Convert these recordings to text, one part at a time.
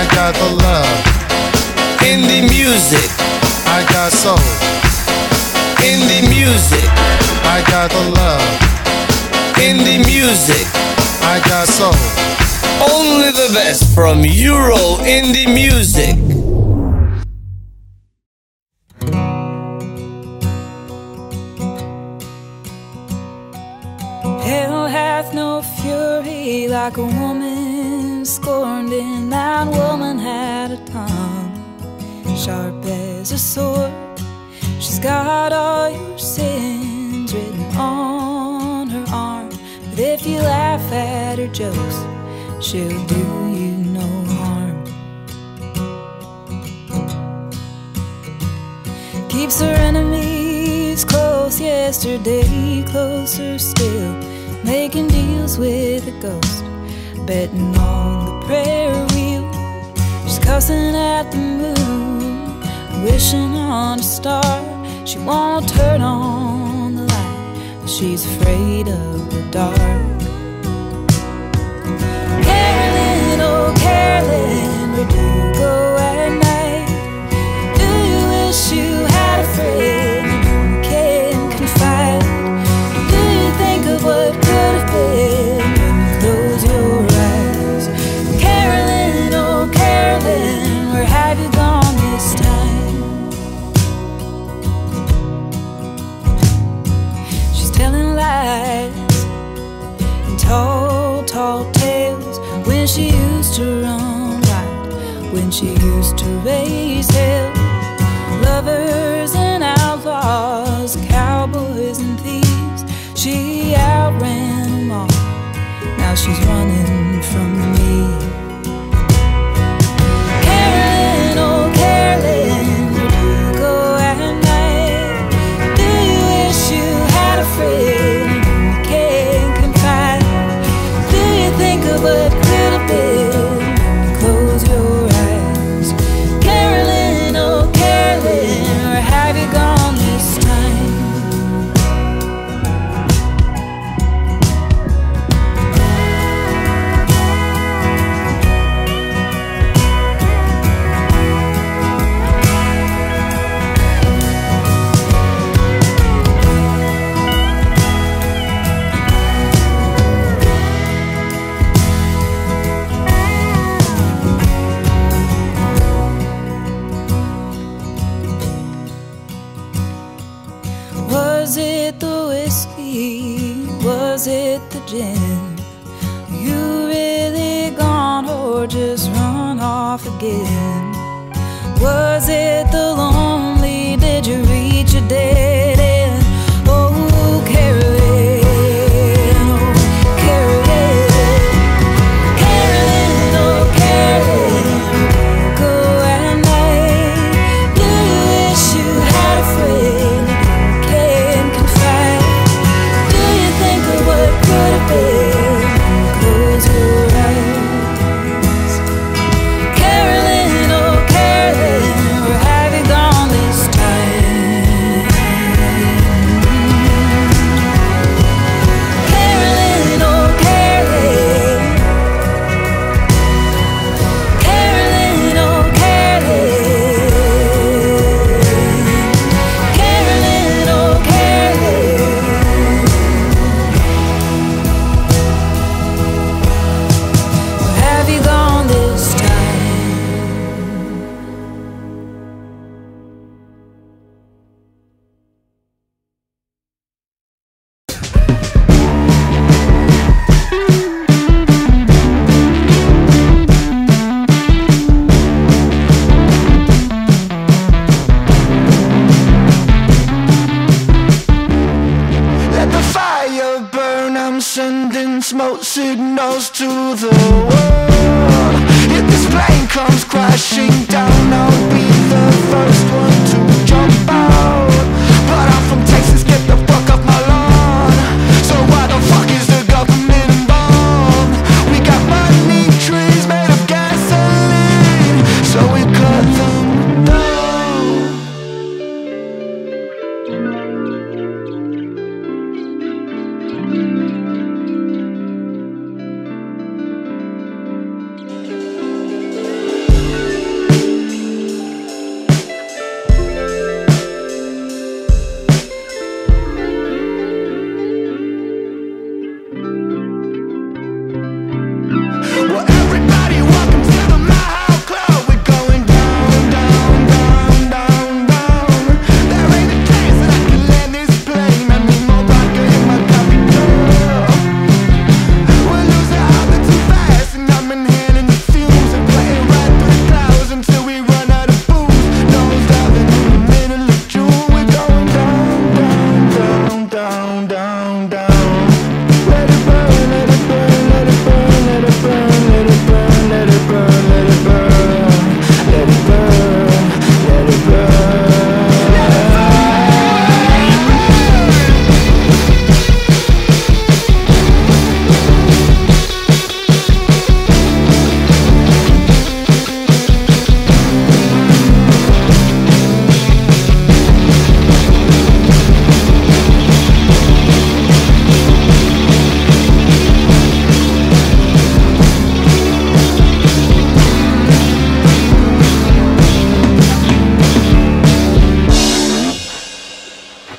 I got the love. In the music. I got soul. Indie music. I got the love. Indie music. I got soul. Only the best from Euro indie music. Hell hath no fury like a woman scorned, and that woman had a tongue sharp as a sword. She's got all your sins written on her arm, but if you laugh at her jokes, she'll do you no harm. Keeps her enemies close, yesterday closer still. Making deals with a ghost, betting on the prayer wheel. She's cussing at the moon, wishing on a star. She won't turn on the light, but she's afraid of the dark. Carolyn, oh Carolyn, where do you go at night? Do you wish you had a friend to raise hell. Lovers and outlaws, cowboys and thieves, she outran them all. Now she's running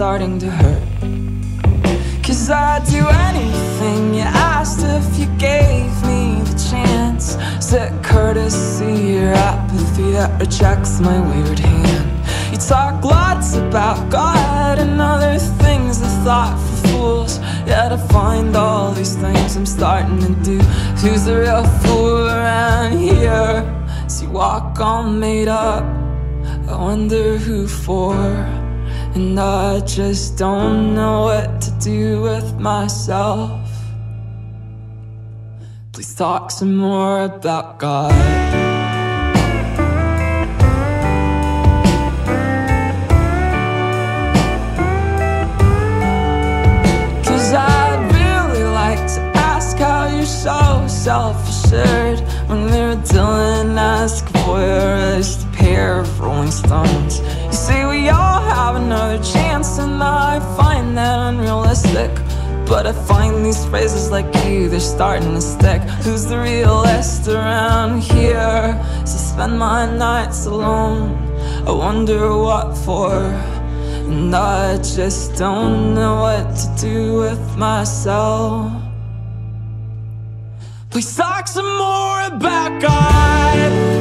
starting to hurt. Cause I'd do anything you asked if you gave me the chance. Is it courtesy or apathy that rejects my weird hand? You talk lots about God and other things, the thought for fools. Yet I find all these things I'm starting to do. Who's the real fool around here? As you walk all made up, I wonder who for just don't know what to do with myself. Please talk some more about God. Cause I'd really like to ask how you're so self-assured When they were Dylan ask voyeurist pair of Rolling Stones say we all have another chance And I find that unrealistic. But I find these phrases like you, they're starting to stick. Who's the realist around here? So spend my nights alone. I wonder what for. And I just don't know what to do with myself. Please talk some more about God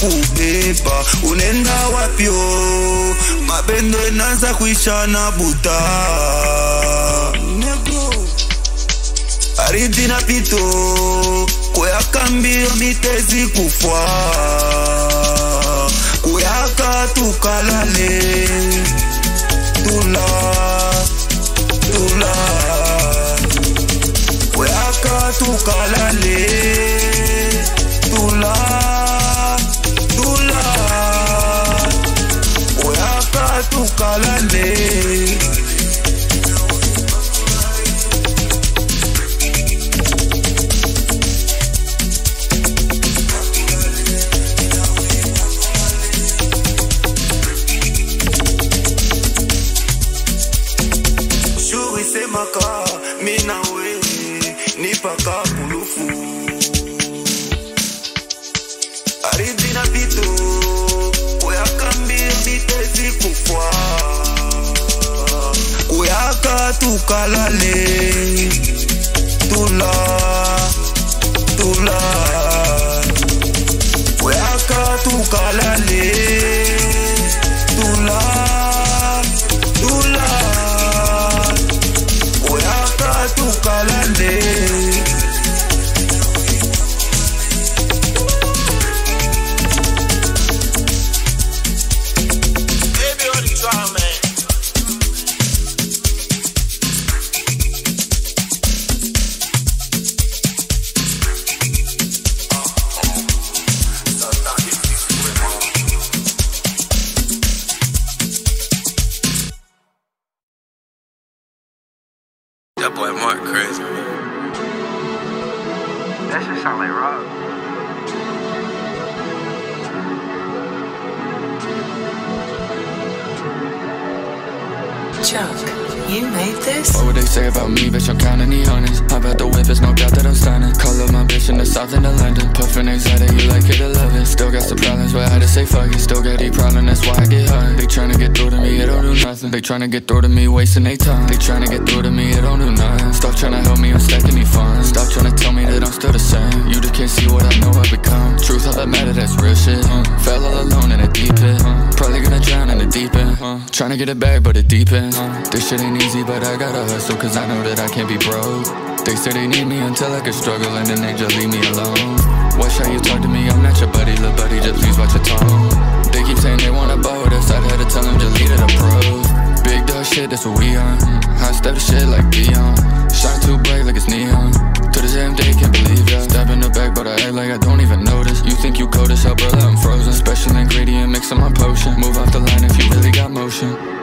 kubeba unenda wapyo mapendo inaanza kuishana buta. Negro aridhi na pito. Kuyaka mitezi kufwa. Kuyaka tukalale. Tula tula. Kuyaka tukalale. Tula call her name por cala. You made this? What would they say about me, bitch? I'm counting the honest. I've had the whip, it's no doubt that I'm stunning. Call up my bitch in the south and the London. Puffin' excited, you like it, I love it. Still got some problems, but I to say fuck it. Still got the problem, that's why I get high. They tryna get through to me, it don't do nothing. They tryna get through to me, wasting their time. They tryna get through to me, it don't do nothing. Stop tryna help me, I'm stacking these funds. Stop tryna tell me that I'm still the same. You just can't see what I know I've become. Truth, all that matter, that's real shit. Uh, fell all alone in a deep pit. Uh, probably gonna drown in the deep end. Uh, tryna get it back, but it deepens. Uh, this shit ain't easy, but I gotta hustle, cause I know that I can't be broke. They say they need me until I can struggle, and then they just leave me alone. Watch how you talk to me, I'm not your buddy, little buddy, just please watch your tone. They keep saying they wanna ball with us, I had to tell them just leave it pros. Shit, that's what we on. High step the shit like Dion. Shine too bright like it's neon. To the same day, can't believe ya. Stab in the back, but I act like I don't even notice. You think you cold as hell, brother, I'm frozen. Special ingredient, mix in my potion. Move off the line if you really got motion.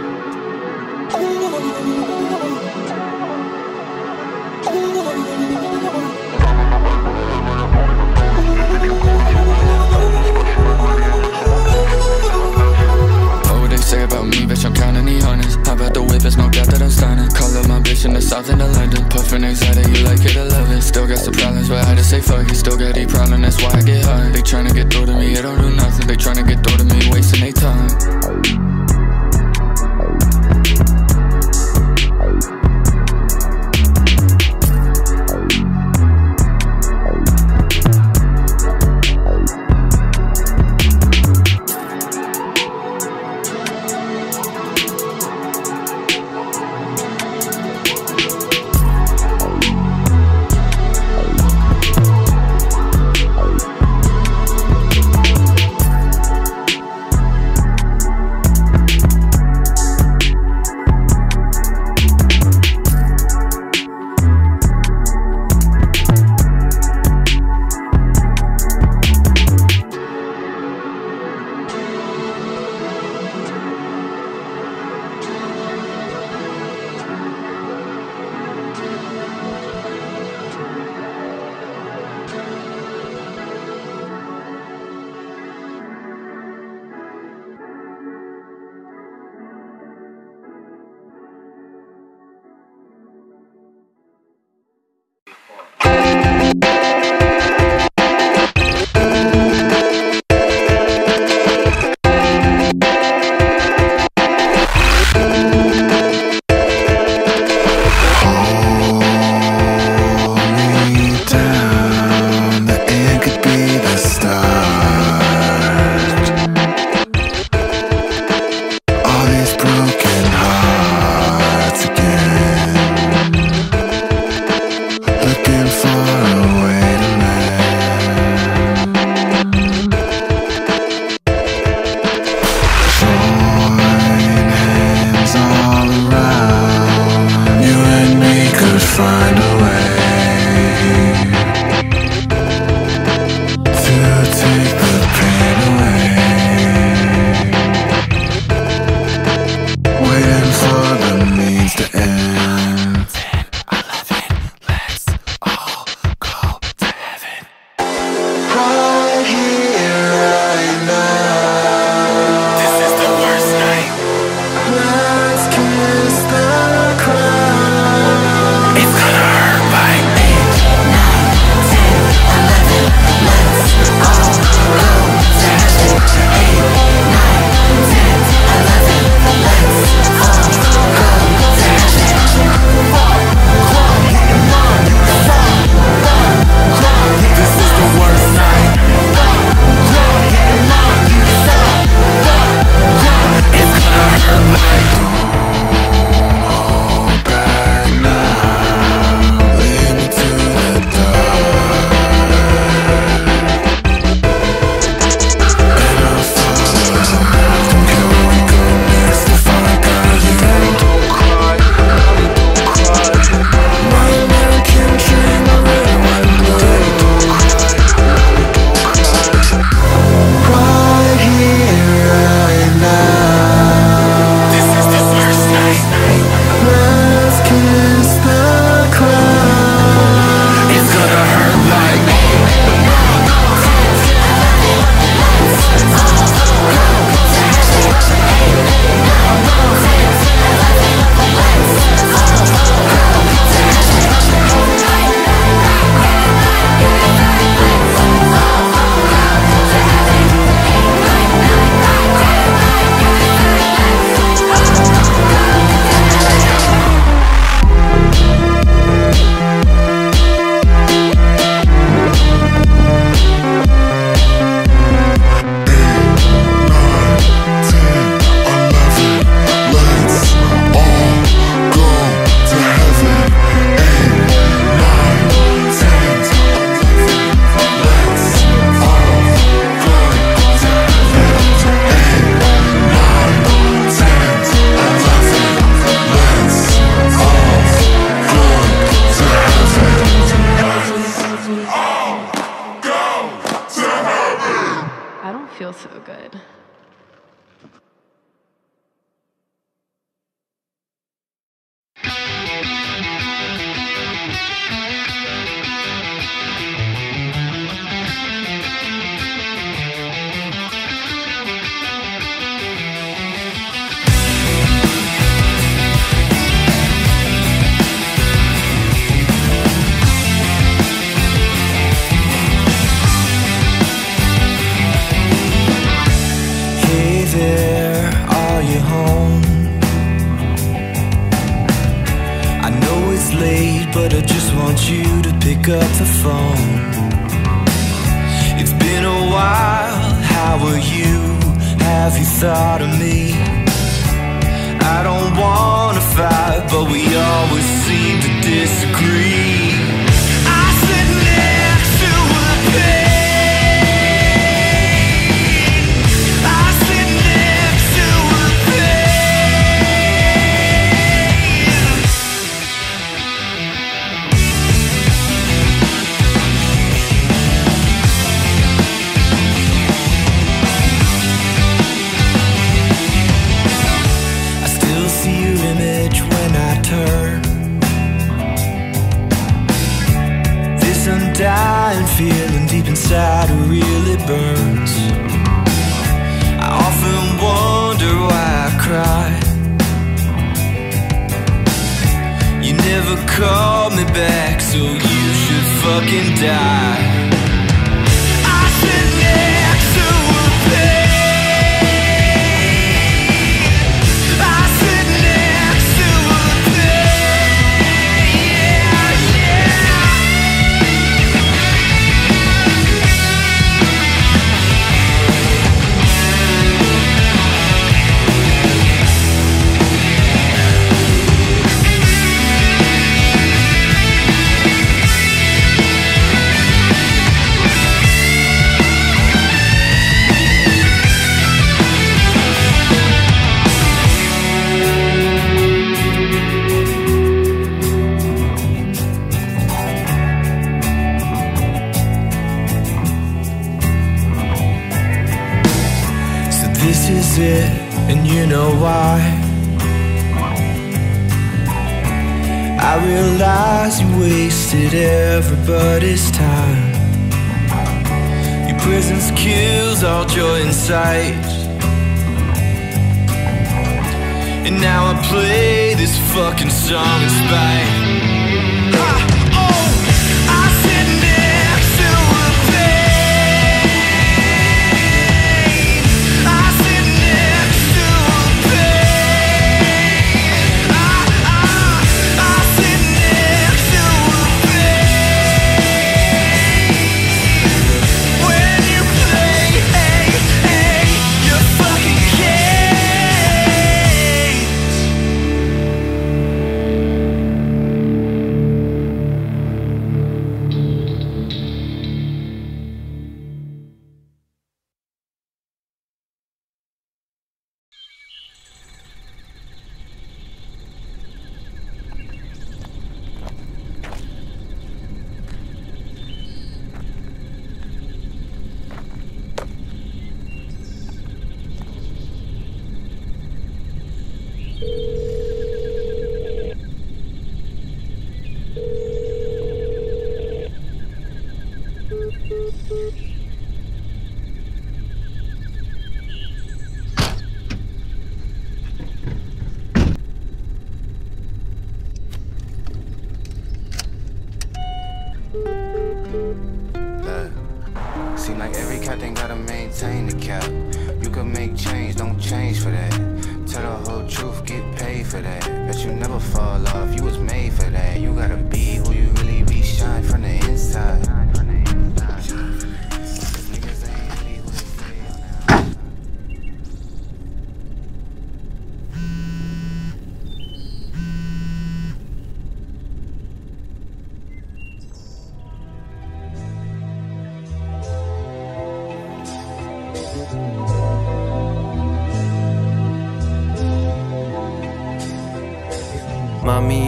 Tryna call up my bitch in the south and the London. Puffin' anxiety, you like it, I love it. Still got some problems, but I just say fuck it. Still got a problem, that's why I get hard. They tryna get through to me, it don't do nothing. They tryna get through to me, wasting their time.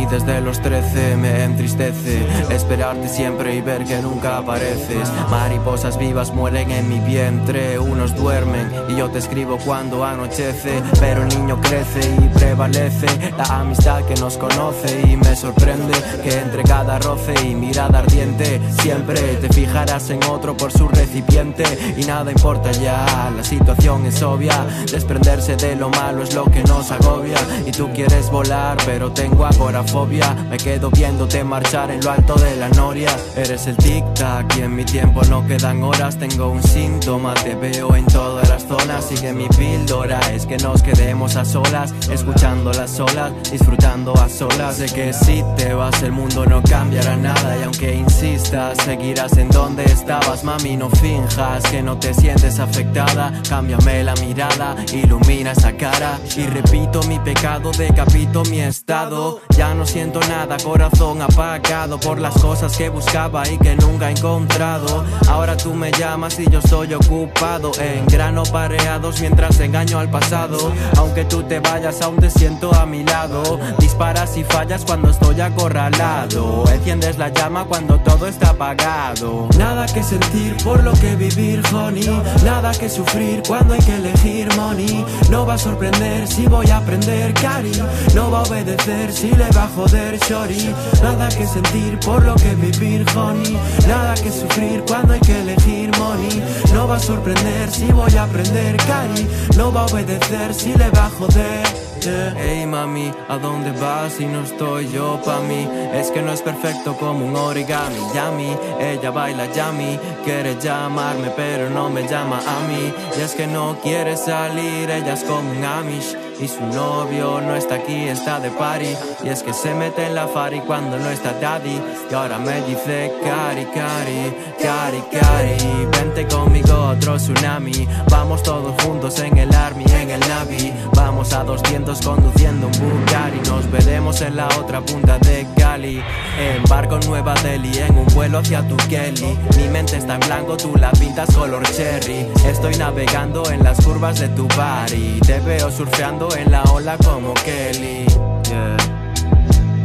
desde los 13 me entristece esperarte siempre y ver que nunca apareces. Mariposas vivas mueren en mi vientre, unos duermen y yo te escribo cuando anochece. Pero el niño crece y prevalece la amistad que nos conoce y me sorprende que entre cada roce y mirada ardiente siempre te fijarás en otro por su recipiente y nada importa ya, la situación es obvia. Desprenderse de lo malo es lo que nos agobia y tú quieres volar, pero tengo agorafobia quedo viéndote marchar en lo alto de la noria. Eres el tic-tac y en mi tiempo no quedan horas. Tengo un síntoma, te veo en todas las zonas. Sigue mi píldora, es que nos quedemos a solas, escuchando las olas, disfrutando a solas. De que si te vas, el mundo no cambiará nada. Y aunque insistas, seguirás en donde estabas. Mami, no finjas que no te sientes afectada. Cámbiame la mirada, ilumina esa cara. Y repito mi pecado, decapito mi estado. Ya no siento nada, corazón apagado por las cosas que buscaba y que nunca he encontrado. Ahora tú me llamas y yo estoy ocupado en grano pareados mientras engaño al pasado. Aunque tú te vayas, aún te siento a mi lado. Disparas y fallas cuando estoy acorralado. Enciendes la llama cuando todo está apagado. Nada que sentir por lo que vivir, honey. Nada que sufrir cuando hay que elegir, money. No va a sorprender si voy a aprender, cari. No va a obedecer si le a joder, shorty. Nada que sentir por lo que vivir, honey. Nada que sufrir cuando hay que elegir, money. No va a sorprender si voy a aprender, cari. No va a obedecer si le va a joder. Hey mami, ¿a dónde vas si no estoy yo pa' mí? Es que no es perfecto como un origami Yami, ella baila yami Quiere llamarme pero no me llama a mí. Y es que no quiere salir, ella es como un amish. Y su novio no está aquí, está de party. Y es que se mete en la fari cuando no está daddy. Y ahora me dice cari, cari, cari, cari Vente conmigo otro tsunami. Vamos todos juntos en el army, en el navi Vamos a 200 conduciendo un Bugatti Nos veremos en la otra punta de Cali En barco Nueva Delhi, en un vuelo hacia tu Kelly Mi mente está en blanco, tú la pintas color cherry Estoy navegando en las curvas de tu body Te veo surfeando en la ola como Kelly. Yeah.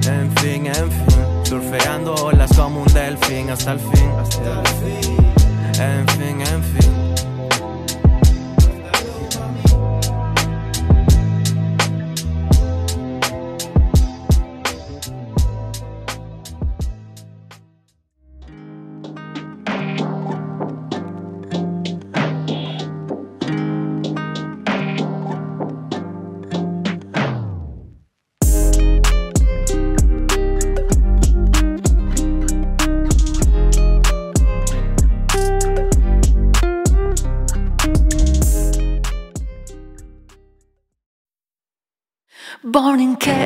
En fin, en fin, surfeando olas como un delfín hasta el fin. Hasta el fin. En fin, en fin.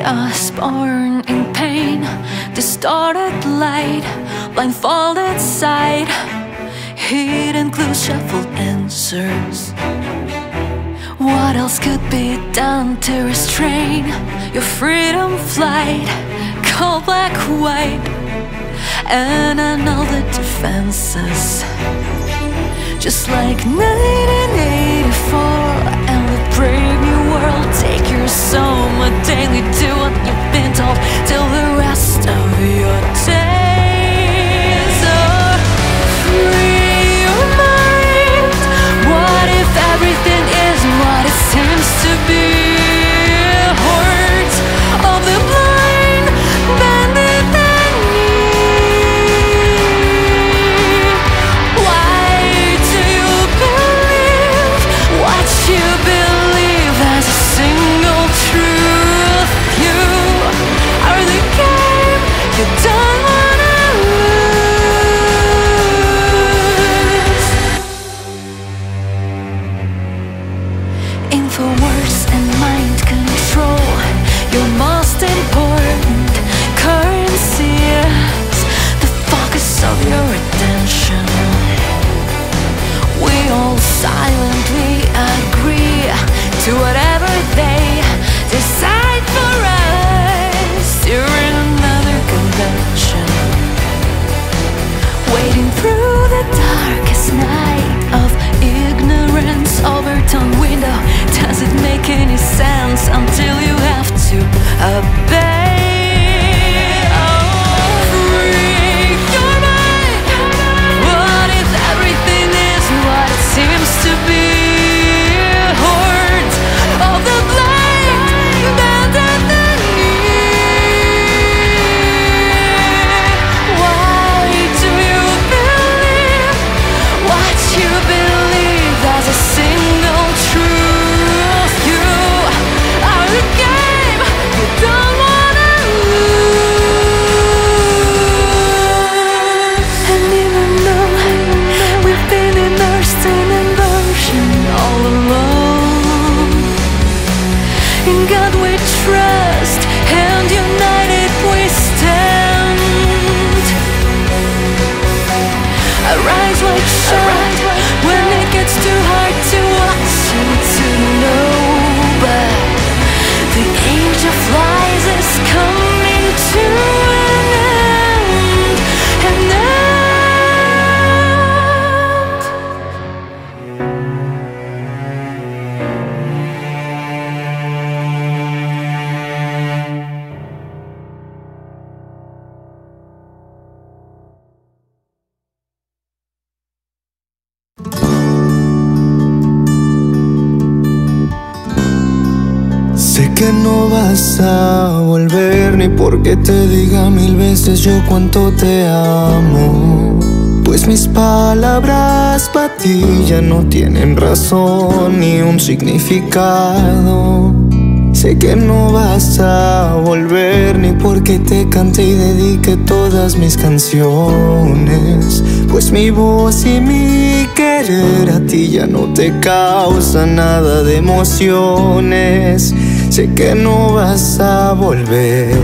Chaos, born in pain, distorted light, blindfolded sight, hidden clues, shuffled answers. What else could be done to restrain your freedom flight? Cold black, white, and know the defenses. Just like 1984 and the brave new world, take soul, but daily do what you've been told till the rest of your days are free your mind. What if everything is what it seems to be? To porque te diga mil veces yo cuánto te amo. Pues mis palabras para ti ya no tienen razón ni un significado. Sé que no vas a volver ni porque te cante y dedique todas mis canciones. Pues mi voz y mi querer a ti ya no te causa nada de emociones. Sé que no vas a volver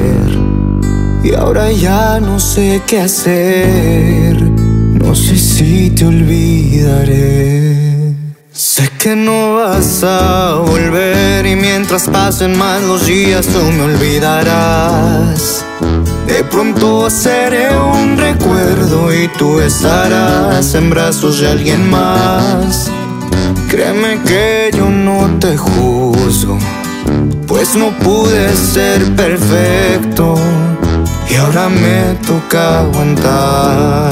y ahora ya no sé qué hacer. No sé si te olvidaré. Sé que no vas a volver y mientras pasen más los días tú me olvidarás. De pronto seré un recuerdo y tú estarás en brazos de alguien más. Créeme que yo no te juzgo, pues no pude ser perfecto y ahora me toca aguantar.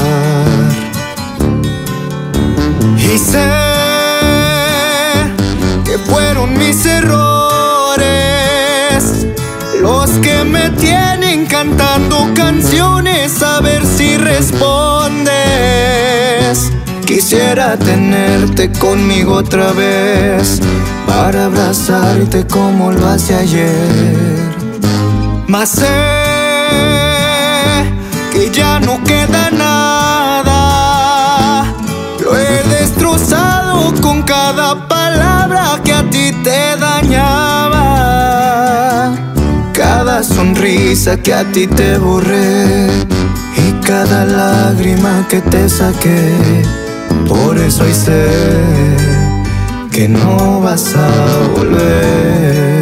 Y sé que fueron mis errores los que me tienen cantando canciones a ver si respondes. Quisiera tenerte conmigo otra vez para abrazarte como lo hace ayer. Mas sé que ya no queda nada. Lo he destrozado con cada palabra que a ti te dañaba. Cada sonrisa que a ti te borré y cada lágrima que te saqué. Por eso hoy sé que no vas a volver.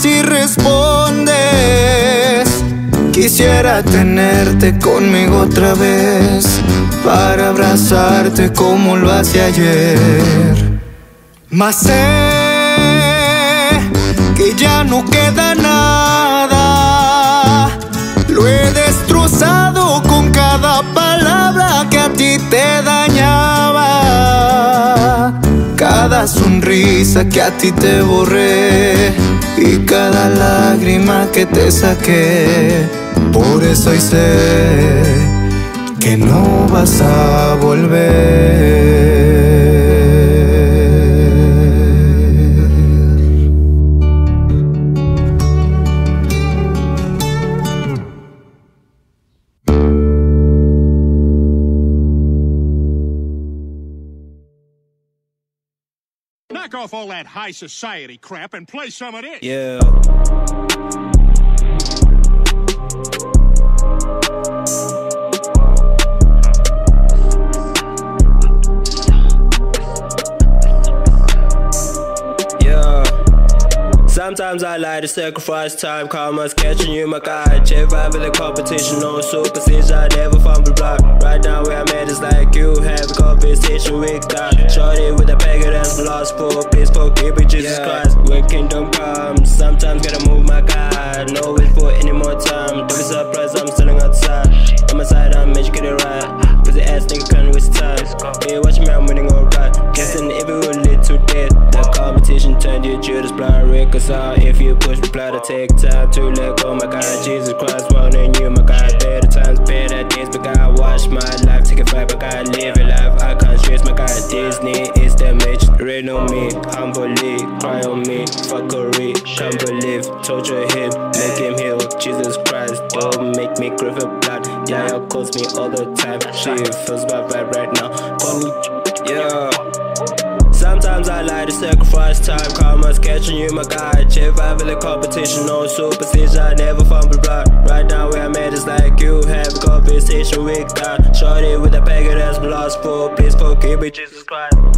Si respondes. Quisiera tenerte conmigo otra vez para abrazarte como lo hace ayer. Mas sé que ya no queda nada. Lo he destrozado con cada palabra que a ti te dañaba. Cada sonrisa que a ti te borré y cada lágrima que te saqué. Por eso sé que no vas a volver. That high society crap and play some of. Yeah. Yeah. Sometimes I like to sacrifice time, karma's catching you, my guy. Check vibe in the competition, no superstition, I never fumble block. Right now, where I'm at is like you have a conversation with God. Shorty with a bag of that's lost for, please forgive me, Jesus Christ. When kingdom comes, sometimes gotta move my God. No wait for any more time. Don't be surprised, I'm selling outside. On my side, I'm educated right. Pussy ass nigga can't waste time. Hey, watch me, I'm winning alright. Guessing if it will lead to death. The competition turned you Judas blind reconcile. If you push me, to take time to let go. My God, Jesus Christ, wanting you, my God. Better times, better days, but God, watch my life. Take it back, but God, live a life. I can't stress, my God, Disney is the match. Rain on me, humbly, cry on me, fuckery. Can't believe, torture him, make him heal. Jesus Christ, don't make me crave for blood. Yeah, it calls me all the time. She feels vibe right now. Call me, yeah. Sometimes I like to sacrifice time, karma's catching you, my guy. Out the competition, no superstition, I never fumble block. Right now, where I'm at is like you have a conversation with God. Shorty with a packet that's lost for, please forgive me, Jesus Christ.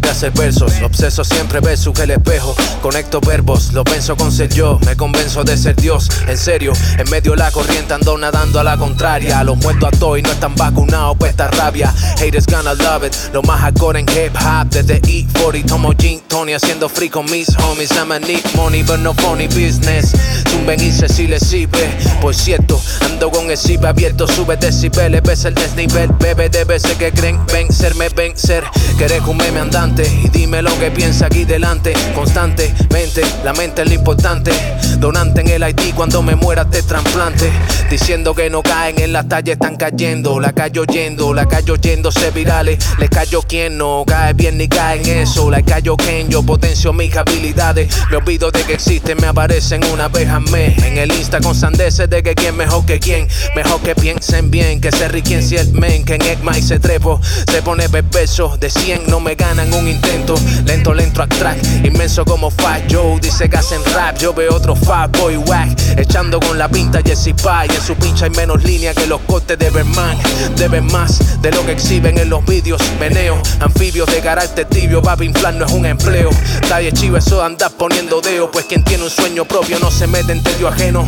hacer versos. Obseso siempre versus el espejo. Conecto verbos, lo pienso con ser yo. Me convenzo de ser Dios, en serio. En medio de la corriente ando nadando a la contraria. Los muertos a todos y no están vacunados por esta rabia. Haters gonna love it. Lo más hardcore en hip hop desde E40. Tomo Gin Tony haciendo free con mis homies. I'm a need money, but no funny business. Zumben y si le sirve. Por cierto, ando con el zip abierto. Sube decibeles, ves el desnivel. Bebe de veces que creen vencerme, vencer. Que eres un meme andante. Y dime lo que piensa aquí delante. Constantemente, la mente es lo importante. Donante en el Haití cuando me muera te trasplante. Diciendo que no caen en la talla, están cayendo. La callo yendo, la callo yéndose virales. Le callo quien no cae bien ni cae en eso. La callo quien yo potencio mis habilidades. Me olvido de que existen, me aparecen una vez al mes. En el Insta con sandeces de que quién mejor que quién. Mejor que piensen bien, que se riquen si el men. Que en Egma y se trepo, se pone perverso. De 100 no me ganan un intento. Lento, lento, track Inmenso como Fat Joe. Dice que hacen rap. Yo veo otro Fat Boy Wack. Echando con la pinta Jesse Pie. En su pincha hay menos línea que los cortes de Berman. Deben más de lo que exhiben en los vídeos. Meneo, anfibios de carácter tibio. Papi, inflar no es un empleo. Talle chivo, eso de andar poniendo deo. Pues quien tiene un sueño propio no se mete en tedio ajeno.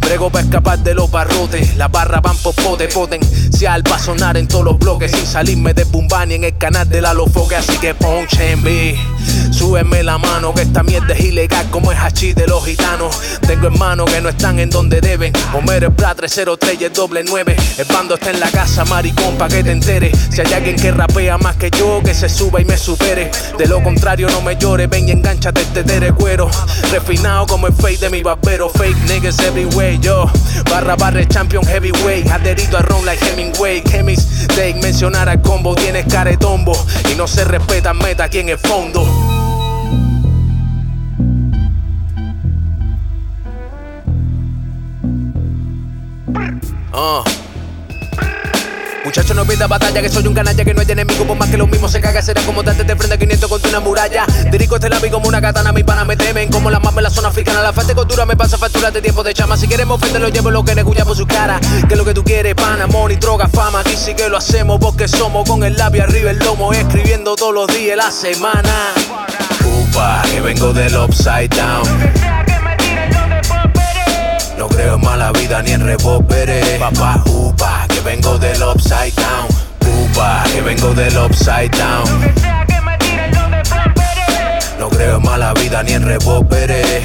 Brego para escapar de los barrotes. Las barras van por pote, potencial para sonar en todos los bloques. Sin salirme de Bumbani en el canal de la Lofoque. Así que ponchenme, súbeme la mano. Que esta mierda es ilegal como el hachís de los gitanos. Tengo hermanos que no están en donde deben. Homer el Prat 303 y el doble 9. El bando está en la casa, maricón, pa' que te enteres. Si hay alguien que rapea más que yo, que se suba y me supere. De lo contrario, no me llores, ven y enganchate este tere cuero. Refinado como el fake de mi barbero. Fake niggas everywhere, yo. Barra barra champion heavyweight. Adherido a ron like Hemingway. Chemis, de mencionar al combo, tienes caretombo. Y no se respeta meta aquí en el fondo. Uh. Muchacho, no pida batalla, que soy un canalla, que no hay enemigo, por más que los mismos se caga, será como darte de frente a 500 contra una muralla. Dirijo este lápiz como una katana, mi pana me temen, como la más en la zona africana, la falta de cultura me pasa factura de tiempo de chama. Si queremos ofenderlo, llevo lo que neguya por su cara. Que lo que tú quieres, pana, money, droga, fama. Aquí sí que lo hacemos porque somos con el labio arriba el lomo, escribiendo todos los días la semana. Upa, que vengo del upside down. No creo en mala vida ni en revólveres. Papá, upa, que vengo del upside down. Upa, que vengo del upside down. No creo en mala vida ni en revólveres.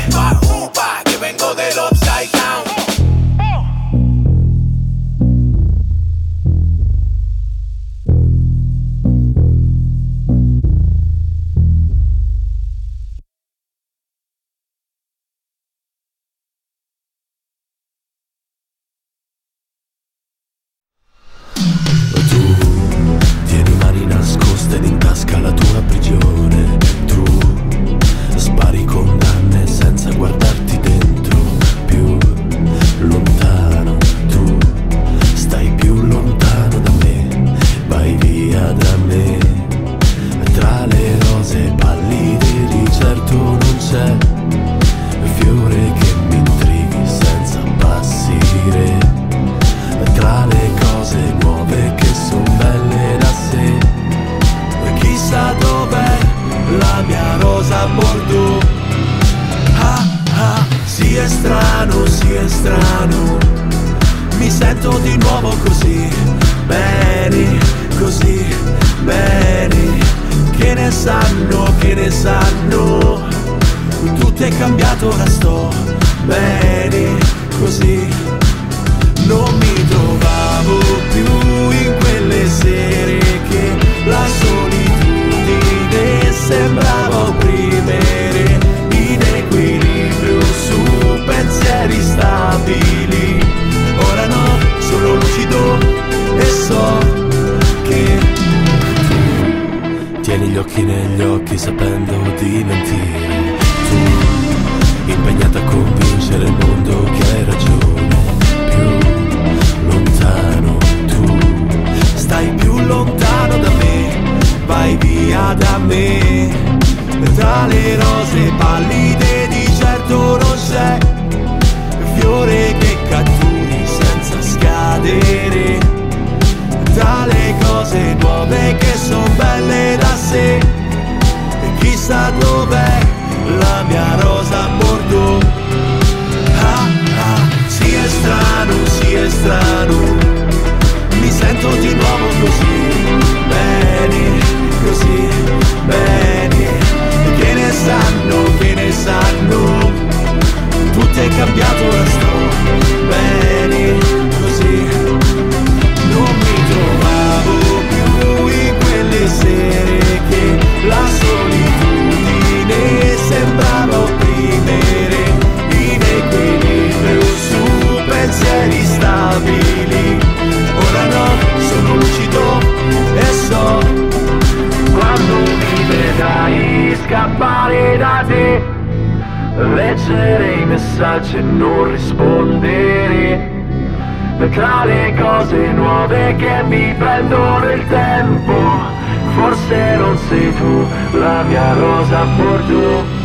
È strano, sì è strano. Mi sento di nuovo così bene, così bene. Che ne sanno, che ne sanno. Tutto è cambiato, ora sto bene così. Non mi trovavo più in quelle sere che la solitudine sembrava opprimere pensieri stabili. Ora no, sono lucido e so che Tieni gli occhi negli occhi sapendo di mentire Tu, impegnata a convincere il mondo che hai ragione Più lontano tu stai più lontano da me, vai via da me. Dalle rose pallide di certo non c'è fiore che catturi senza scadere. Dalle cose nuove che son belle da sé. E chissà dov'è la mia rosa bordeaux. Ah, ah, sì è strano, sì è strano mi sento di nuovo così bene, così bene. Che ne sanno, che ne sanno, tutto è cambiato, ora sto bene, così. Non mi trovavo più in quelle sere che la solitudine sembrava opprimere in equilibrio su pensieri stabili. Messaggi e non rispondere. Tra le cose nuove che mi prendono il tempo, forse non sei tu la mia rosa bordeaux.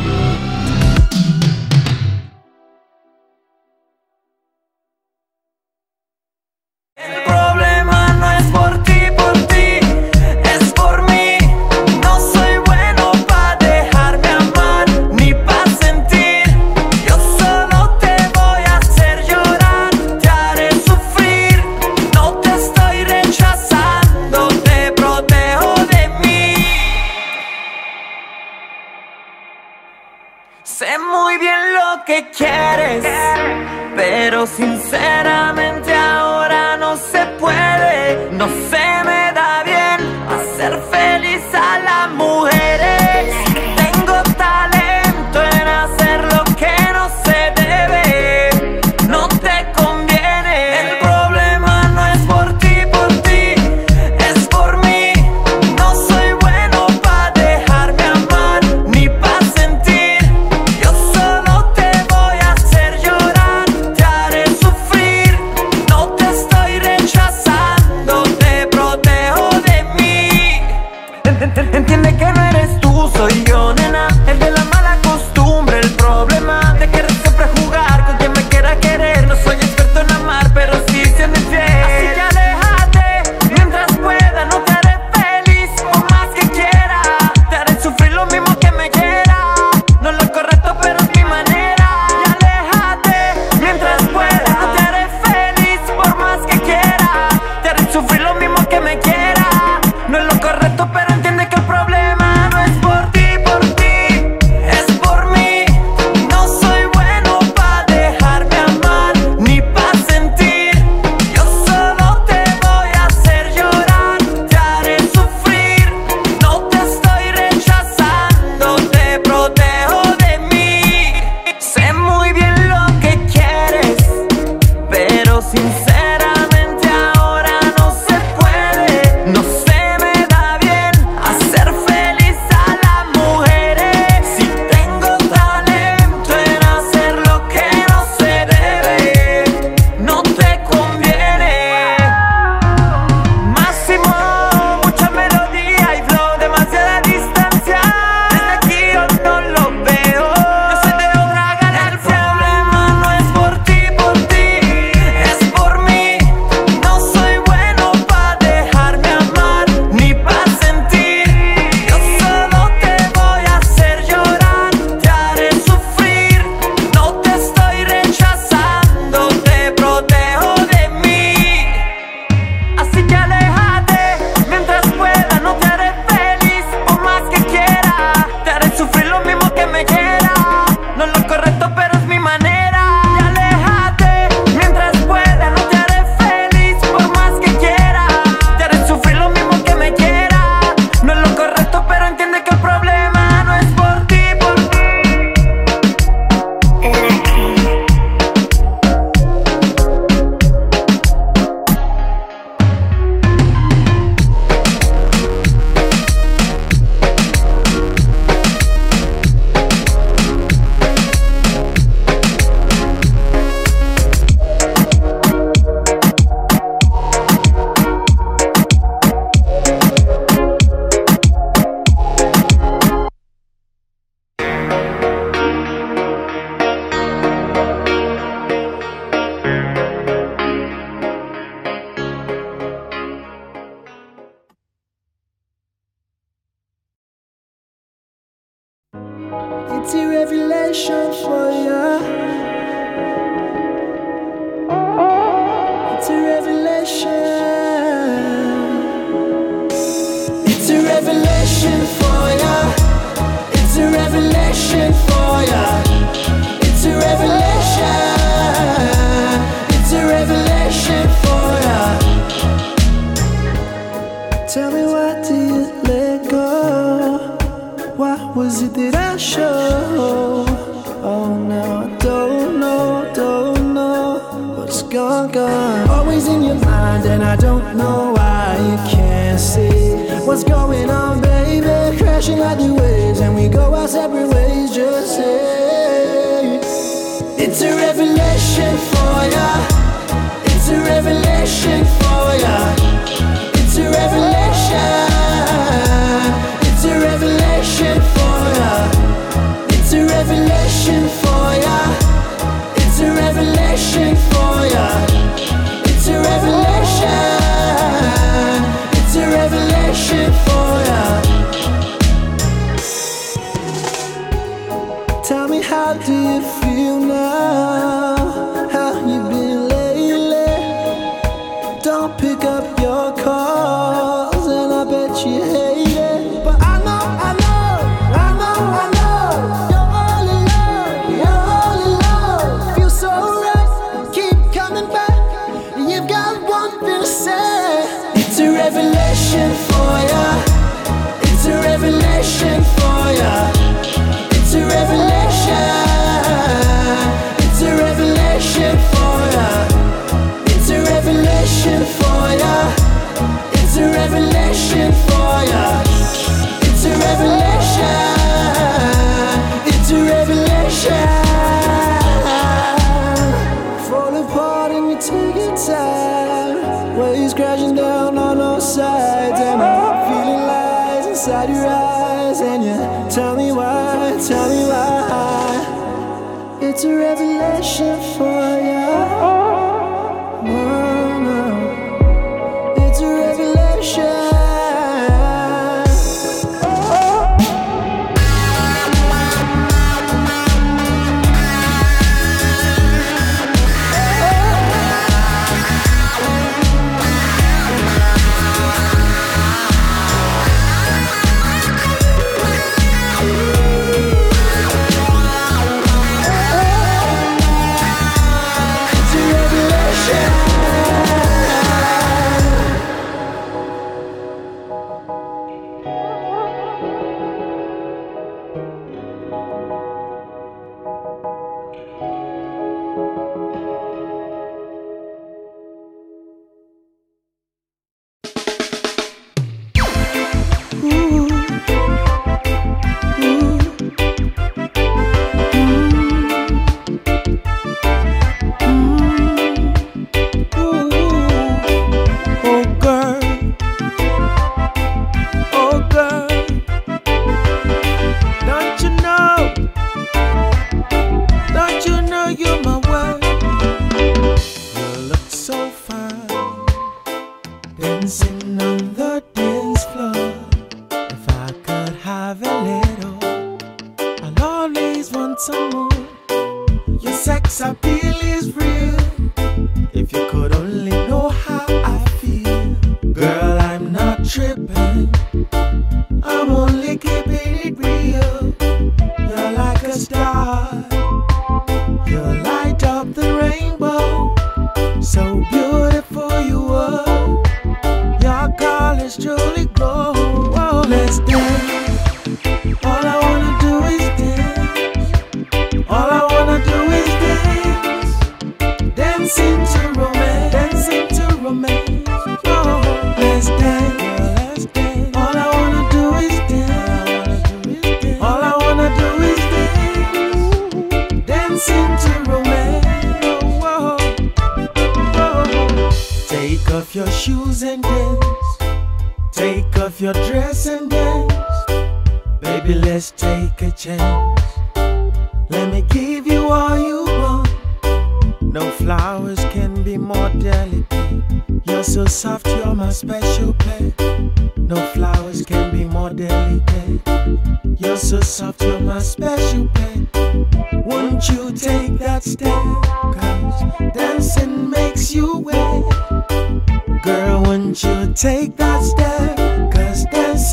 It's a revelation for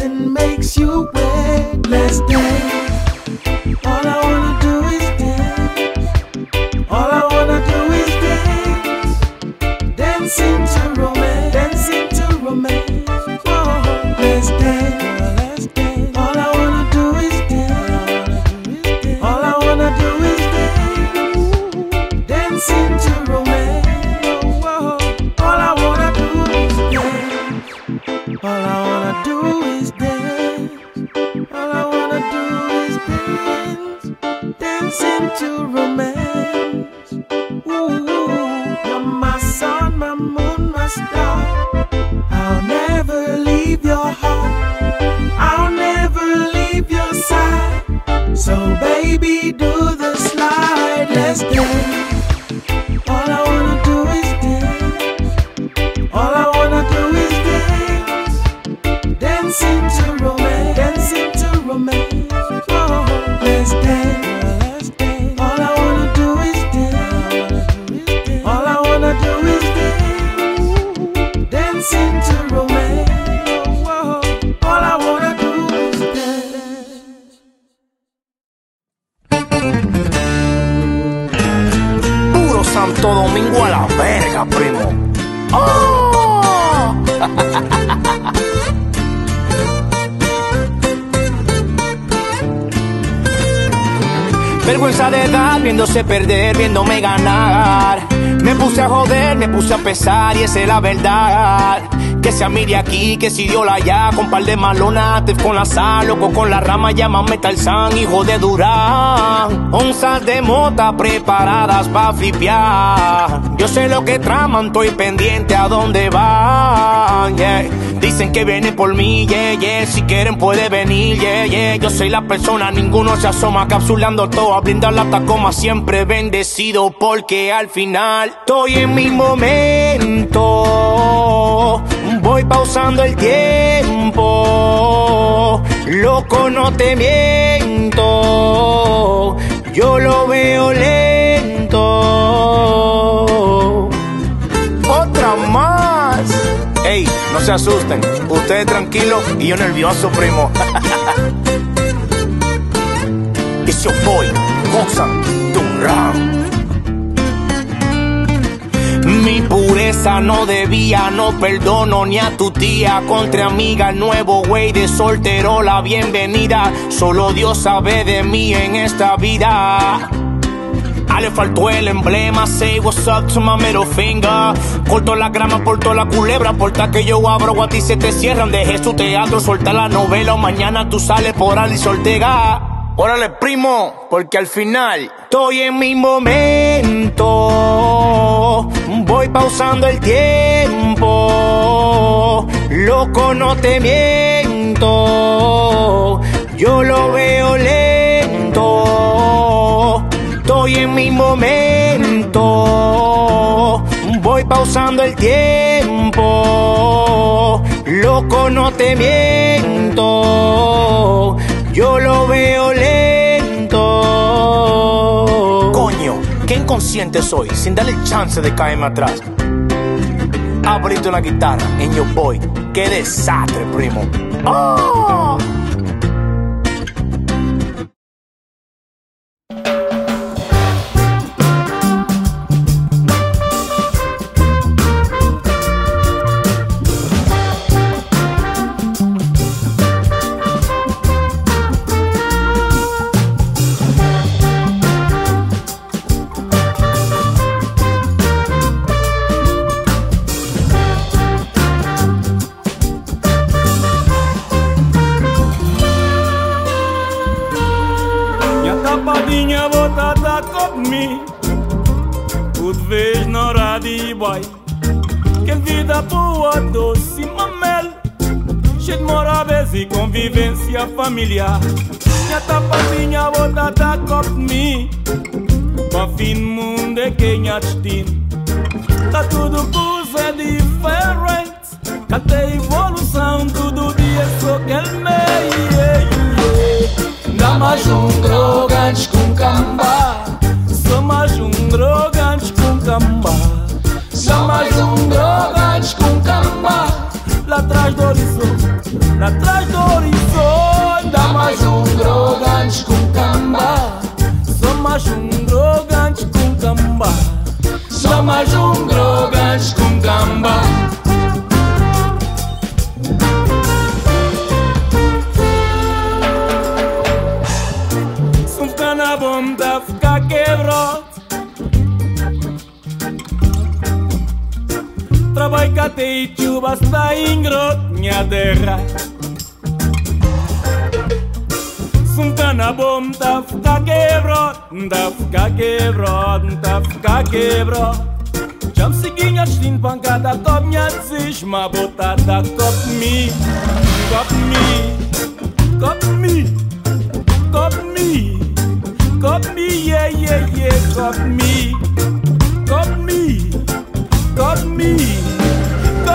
dancing makes you wet. Let's dance. Mire aquí, que si dio la allá, con par de malonates, con la sal, loco con la rama, llámame Tarzán, hijo de Durán. Onzas de mota preparadas pa' flipear. Yo sé lo que traman, estoy pendiente a dónde van, yeah. Dicen que vienen por mí, yeah, yeah. Si quieren puede venir, yeah, yeah. Yo soy la persona, ninguno se asoma, capsulando todo, a brindar la tacoma, siempre bendecido porque al final estoy en mi momento. Pausando el tiempo, loco no te miento, yo lo veo lento. Otra más. Ey, no se asusten, ustedes tranquilos y yo nervioso, primo. It's your boy, pureza no debía, no perdono ni a tu tía. Contra amiga, el nuevo güey de soltero, la bienvenida. Solo Dios sabe de mí en esta vida. A le faltó el emblema, say what's up to my middle finger. Corto la grama, porto la culebra, porta que yo abro, a ti se te cierran. Deje su teatro, suelta la novela o mañana tú sales por Alice Ortega. Órale, primo, porque al final estoy en mi momento. Voy pausando el tiempo. Loco, no te miento. Yo lo veo lento. Estoy en mi momento. Voy pausando el tiempo. Loco, no te miento. Yo lo veo lento. Qué inconsciente soy, sin darle chance de caerme atrás. Abrito una guitarra en Yo Boy. Qué desastre, primo. ¡Oh! Doce mamel. Cheio de moráveis e convivência familiar. Minha tapadinha botada comigo Pra fim do mundo é quem a destino Tá tudo coisa diferente Cadê evolução? Todo dia só aquele meio Dá mais um drogantes com camba atrás do horizonte. Dá mais um drogantes com camba. Só mais um drogantes com camba. Só mais um drogantes com camba. Sum cana bom da bajka tej ciubasta ingrotnia dera. Suntana bom tafka quebrot, tafka quebrot, tafka quebrot. Jam si ginga shlin panka da kop nya zish ma bota da kop mi, kop mi, kop mi, kop mi, kop mi, yeah, yeah, yeah, kop mi, kop mi. Kop mi.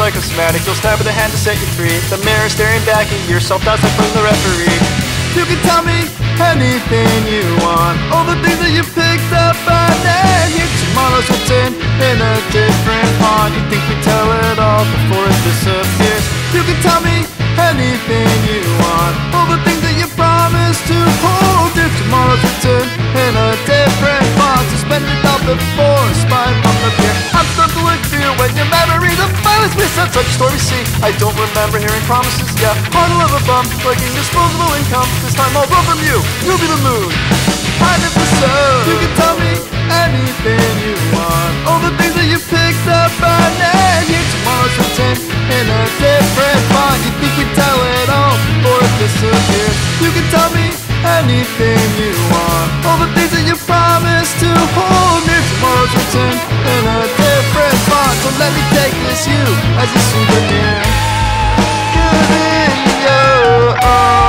psychosomatic, you'll stab with a hand to set you free. The mirror staring back at yourself, that's like from the referee. You can tell me anything you want, all the things that you picked up and then here tomorrow's written in a different font. You think we tell it all before it disappears. You can tell me anything you want, all the things that you promised to hold. Tomorrow's written in a different font, suspend it out before spine from the pier. I'm stuck to look when your memory the violence we set such story. See, I don't remember hearing promises. Yeah, to live a bum, like disposable income. This time I'll run from you. You'll be the moon. Hide if the sun. You can tell me anything you want. All the things that you picked up and then here tomorrow's written in a different font. You think we tell it all before it disappears. You can tell me anything you want. All the things that you promised to hold near tomorrow's written in a different font. So let me take this you as a souvenir. Good in your arms,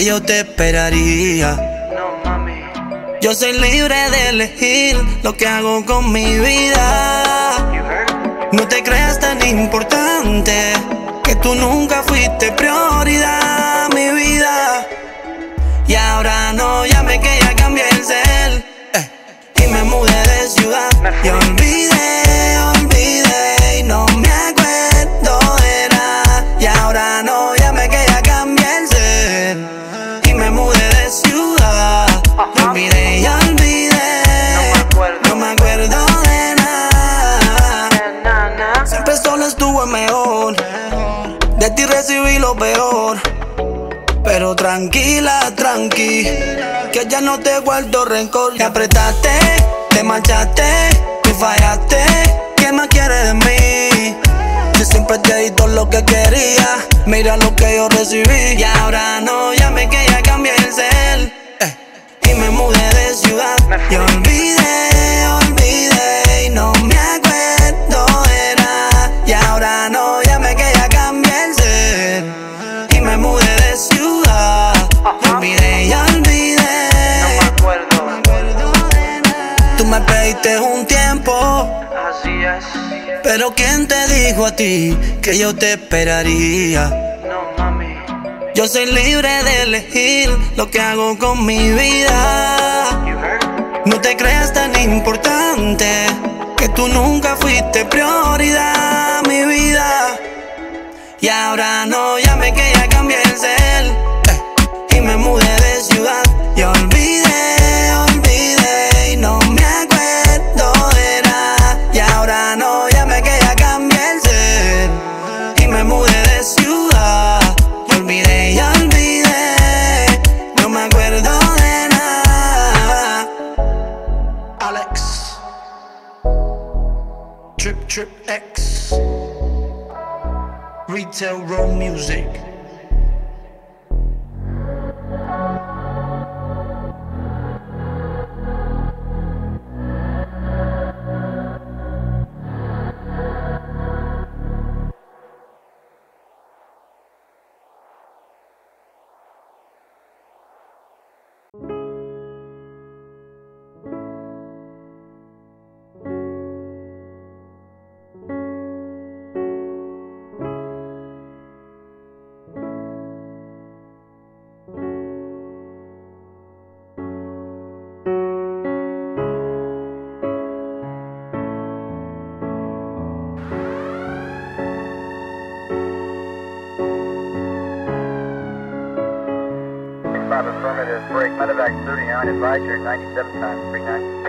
que yo te esperaría? No, mami. Yo soy libre de elegir lo que hago con mi vida. No te creas tan importante que tú nunca fuiste prioridad, mi vida. Y ahora no llame que ya cambié el cel. Ya no te guardo rencor. Te apretaste, te marchaste, me fallaste. ¿Qué más quieres de mí? Yo siempre te di todo lo que quería. Mira lo que yo recibí. Y ahora no llame que ya cambié el cel. Pero ¿quién te dijo a ti que yo te esperaría? No, mami. Yo soy libre de elegir lo que hago con mi vida. No te creas tan importante que tú nunca fuiste prioridad, mi vida. Y ahora no llame que ya cambié el cel. eh, y me mudé de ciudad. Tell Row Music. Roger, 97 times, 39.